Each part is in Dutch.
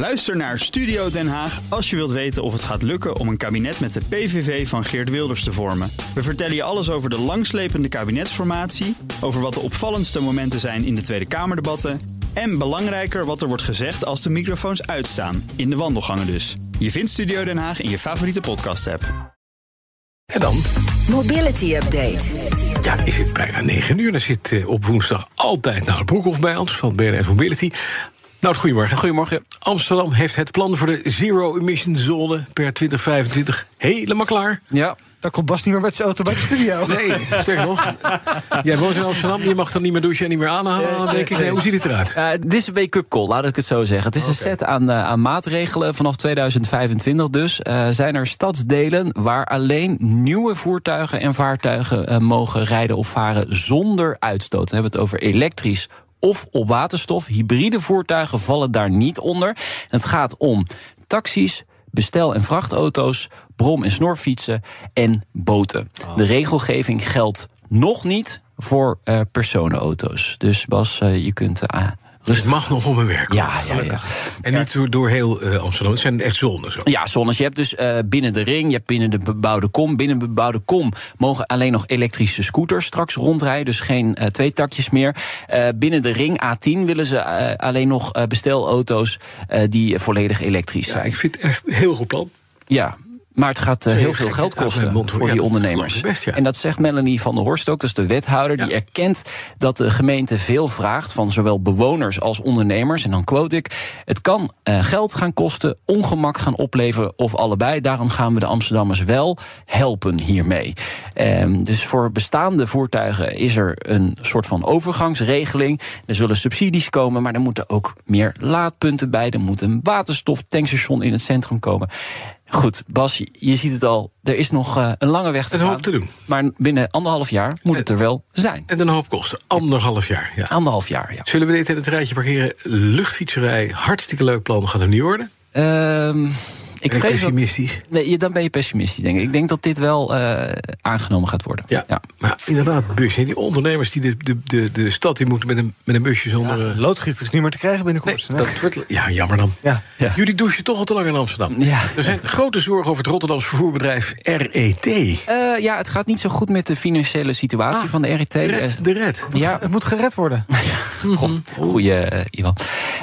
Luister naar Studio Den Haag als je wilt weten of het gaat lukken om een kabinet met de PVV van Geert Wilders te vormen. We vertellen je alles over de langslepende kabinetsformatie, over wat de opvallendste momenten zijn in de Tweede Kamerdebatten en belangrijker wat er wordt gezegd als de microfoons uitstaan, in de wandelgangen dus. Je vindt Studio Den Haag in je favoriete podcast-app. En dan? Mobility Update. Ja, is het bijna 9 uur. Dan zit eh, op woensdag altijd nou, het Broekhoff bij ons van BNS Mobility. Nou, goedemorgen. Goedemorgen. Amsterdam heeft het plan voor de zero-emission zone per 2025 helemaal klaar. Ja. Dan komt Bas niet meer met zijn auto bij de studio. Nee, sterker nog. Jij woont in Amsterdam, je mag dan niet meer douchen en niet meer aanhalen. denk ik, nee, hoe ziet het eruit? Uh, dit is een wake-up call, laat ik het zo zeggen. Het is een set aan, uh, aan maatregelen. Vanaf 2025 dus uh, zijn er stadsdelen waar alleen nieuwe voertuigen en vaartuigen mogen rijden of varen zonder uitstoot. Dan hebben we het over elektrisch of op waterstof. Hybride voertuigen vallen daar niet onder. Het gaat om taxis, bestel- en vrachtauto's, brom- en snorfietsen en boten. De regelgeving geldt nog niet voor uh, personenauto's. Dus Bas, uh, je kunt. Uh, dus het mag nog op een werk. Ja, ja, ja. En niet door, heel uh, Amsterdam. Het zijn echt zones. Zo. Ja, zones. Je hebt dus uh, binnen de ring, je hebt binnen de bebouwde kom. Binnen de bebouwde kom mogen alleen nog elektrische scooters straks rondrijden. Dus geen uh, twee takjes meer. binnen de ring A10 willen ze alleen nog bestelauto's die volledig elektrisch zijn. Ja, ik vind het echt heel goed plan. Ja, maar het gaat uh, heel veel geld kosten voor die ondernemers. En dat zegt Melanie van der Horst ook, dat is de wethouder. Die erkent dat de gemeente veel vraagt van zowel bewoners als ondernemers. En dan quote ik: Het kan uh, geld gaan kosten, ongemak gaan opleveren of allebei. Daarom gaan we de Amsterdammers wel helpen hiermee. Um, dus voor bestaande voertuigen is er een soort van overgangsregeling. Er zullen subsidies komen, maar er moeten ook meer laadpunten bij. Er moet een waterstoftankstation in het centrum komen. Goed, Bas, je ziet het al. Er is nog uh, een lange weg te een gaan. hoop te doen. Maar binnen anderhalf jaar moet het er wel zijn. En een hoop kosten. Anderhalf jaar. Ja. Anderhalf jaar, ja. Zullen we dit in het rijtje parkeren? Luchtfietserij, hartstikke leuk plan. Gaat er niet worden? Um, ik ben vrees pessimistisch? Dat, nee, dan ben je pessimistisch, denk ik. Ik denk dat dit wel uh, aangenomen gaat worden. Ja, ja. maar inderdaad, busje. Die ondernemers die de, de, de, de stad die moeten met een, met een busje zonder... Ja, loodgieter is niet meer te krijgen binnenkort. Nee, dat wordt, ja, jammer dan. Ja. Ja. Jullie douchen toch al te lang in Amsterdam. Ja. Er zijn grote zorgen over het Rotterdamse vervoerbedrijf RET. Uh, ja, het gaat niet zo goed met de financiële situatie ah, van de RET. Red, de red. Ja. Het moet gered worden. Goeie, uh, Ivan.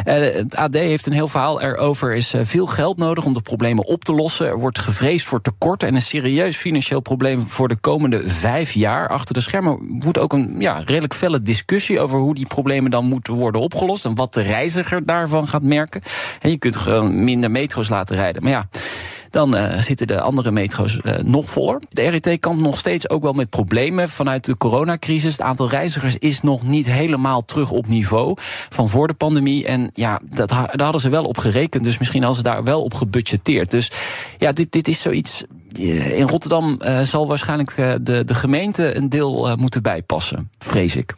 Uh, het AD heeft een heel verhaal erover. Er is veel geld nodig om de problemen op te lossen. Er wordt gevreesd voor tekorten en een serieus financieel probleem voor de komende vijf jaar. Achter de schermen woedt ook een ja, redelijk felle discussie over hoe die problemen dan moeten worden opgelost en wat de reiziger daarvan gaat merken. En je kunt gewoon minder metro's laten rijden. Maar ja. Dan uh, zitten de andere metro's uh, nog voller. De RET kampt nog steeds ook wel met problemen vanuit de coronacrisis. Het aantal reizigers is nog niet helemaal terug op niveau van voor de pandemie. En ja, dat, daar hadden ze wel op gerekend. Dus misschien hadden ze daar wel op gebudgeteerd. Dus ja, dit, dit is zoiets. In Rotterdam zal waarschijnlijk de, de gemeente een deel moeten bijpassen, vrees ik.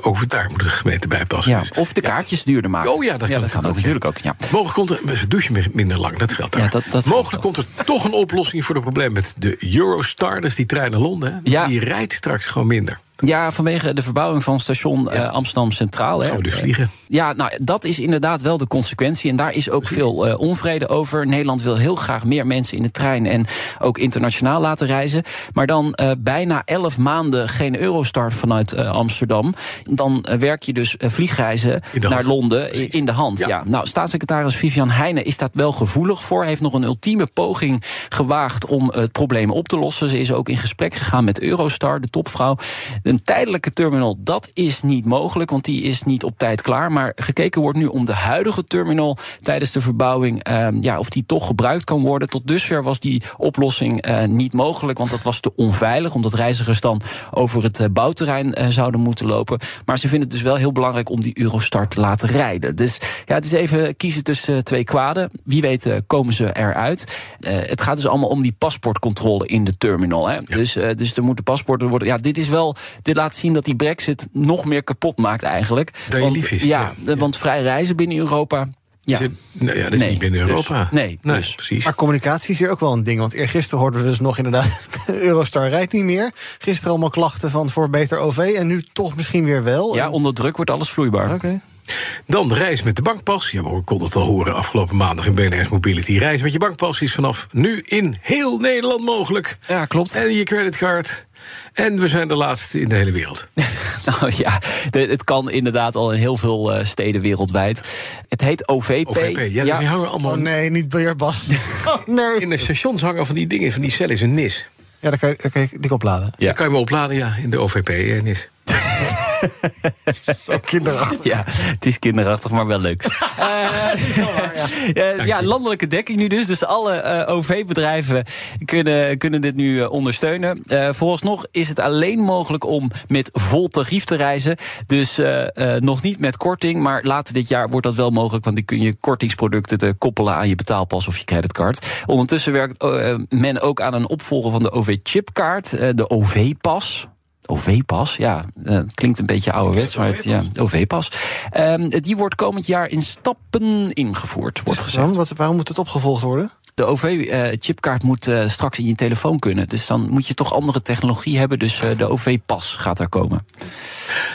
Over daar moet de gemeente bijpassen. Ja, of de kaartjes ja. duurder maken. Oh ja, dat, ja, dat kan ook, natuurlijk ook. Ja. Mogelijk komt er, ze douchen minder lang, dat geldt daar. Dat, dat Mogelijk komt er toch een oplossing voor het probleem met de Eurostar, dus die trein naar Londen. Die rijdt straks gewoon minder. Ja, vanwege de verbouwing van station ja. uh, Amsterdam Centraal. Gaan we dus vliegen? Ja, nou, dat is inderdaad wel de consequentie. En daar is ook Precies. veel uh, onvrede over. Nederland wil heel graag meer mensen in de trein en ook internationaal laten reizen. Maar dan uh, bijna elf maanden geen Eurostar vanuit Amsterdam. Dan werk je dus vliegreizen naar. Londen Precies. in de hand. Ja. ja. Nou, staatssecretaris Vivian Heijnen is daar wel gevoelig voor. Heeft nog een ultieme poging gewaagd om het probleem op te lossen. Ze is ook in gesprek gegaan met Eurostar, de topvrouw. Een tijdelijke terminal, dat is niet mogelijk, want die is niet op tijd klaar. Maar gekeken wordt nu om de huidige terminal tijdens de verbouwing, uh, ja, of die toch gebruikt kan worden. Tot dusver was die oplossing uh, niet mogelijk, want dat was te onveilig, omdat reizigers dan over het uh, bouwterrein uh, zouden moeten lopen. Maar ze vinden het dus wel heel belangrijk om die Eurostar te laten rijden. Dus ja, het is even kiezen tussen twee kwaden. Wie weet komen ze eruit. het gaat dus allemaal om die paspoortcontrole in de terminal. Hè? Ja. Dus, dus er moeten paspoorten worden. Ja, dit is wel. Dit laat zien dat die brexit nog meer kapot maakt eigenlijk. Dat want, lief is. Ja, ja, want vrij reizen binnen Europa... Ja. Is het, nou ja, dat is nee, niet binnen Europa. Dus, nee, nee dus. precies. Maar communicatie is hier ook wel een ding. Want eergisteren hoorden we dus nog inderdaad... Eurostar rijdt niet meer. Gisteren allemaal klachten van voor beter OV. En nu toch misschien weer wel. Ja, onder druk wordt alles vloeibaar. Oké. Okay. Dan reis met de bankpas. Ja, we konden het wel horen afgelopen maandag in BNR's Mobility. Reis met je bankpas is vanaf nu in heel Nederland mogelijk. Ja, klopt. En je creditcard. En we zijn de laatste in de hele wereld. nou ja, het kan inderdaad al in heel veel uh, steden wereldwijd. Het heet OVP. OVP, ja, dus die hangen allemaal... Oh nee, niet biljartbas. Oh nee. In de stations hangen van die dingen, van die cel is een NIS. Ja, daar kan je, daar kan je die opladen. Ja. Dan kan je me opladen, ja, in de OVP-NIS. Zo kinderachtig. Ja, het is kinderachtig, maar wel leuk. uh, ja. ja, landelijke dekking nu dus. Dus alle uh, OV-bedrijven kunnen, kunnen dit nu uh, ondersteunen. vooralsnog is het alleen mogelijk om met vol tarief te reizen. Dus nog niet met korting. Maar later dit jaar wordt dat wel mogelijk. Want dan kun je kortingsproducten te koppelen aan je betaalpas of je creditcard. Ondertussen werkt men ook aan een opvolger van de OV-chipkaart. de OV-pas. OV-pas, ja, uh, klinkt een beetje ouderwets, maar het, ja, OV-pas. Um, die wordt komend jaar in stappen ingevoerd, wordt gezegd. Wat, waarom moet het opgevolgd worden? De OV-chipkaart uh, moet uh, straks in je telefoon kunnen. Dus dan moet je toch andere technologie hebben. Dus de OV-pas gaat er komen.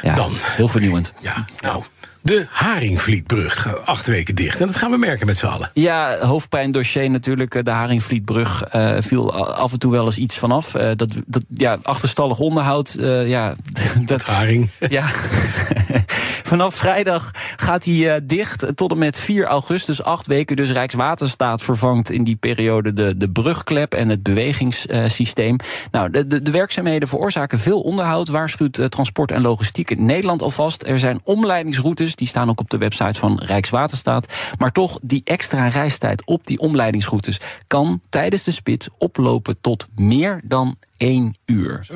Ja, dan. Heel vernieuwend. Ja, nou. De Haringvlietbrug gaat acht weken dicht. En dat gaan we merken met z'n allen. Ja, hoofdpijndossier natuurlijk. De Haringvlietbrug uh, viel af en toe wel eens iets vanaf. Uh, dat, dat, ja, achterstallig onderhoud. Uh, ja, dat, haring. Ja. Vanaf vrijdag gaat hij dicht tot en met 4 augustus. Acht weken. Dus Rijkswaterstaat vervangt in die periode de, de brugklep en het bewegingssysteem. Nou, de, de, de werkzaamheden veroorzaken veel onderhoud. Waarschuwt Transport en Logistiek in Nederland alvast. Er zijn omleidingsroutes die staan ook op de website van Rijkswaterstaat. Maar toch, die extra reistijd op die omleidingsroutes kan tijdens de spits oplopen tot meer dan één uur.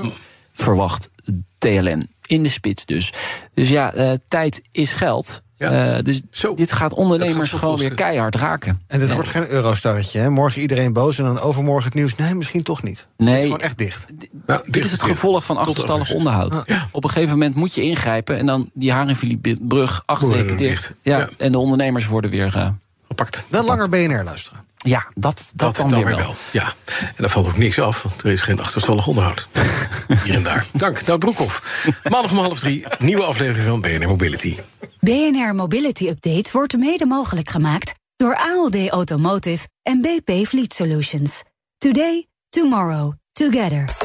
Verwacht TLN. In de spits dus. Dus ja, uh, tijd is geld. Ja. Uh, dus Zo. dit gaat ondernemers gaat gewoon weer keihard raken. En dit ja. wordt geen eurostarretje. Hè? Morgen iedereen boos en dan overmorgen het nieuws. Nee, misschien toch niet. Nee. Het is gewoon echt dicht. Ja, dit is het gevolg van achterstallig onderhoud. Ja. Op een gegeven moment moet je ingrijpen... en dan die Haringvlietbrug acht weken dicht. Ja, En de ondernemers worden weer... Uh, gepakt. Wel langer BNR luisteren. Ja, dat, dat, dat dan, weer, wel. Ja, en daar valt ook niks af, want er is geen achterstallig onderhoud. Hier en daar. Dank, Nou Broekhoff. Maandag om half drie, nieuwe aflevering van BNR Mobility. BNR Mobility Update wordt mede mogelijk gemaakt... door ALD Automotive en BP Fleet Solutions. Today, tomorrow, together.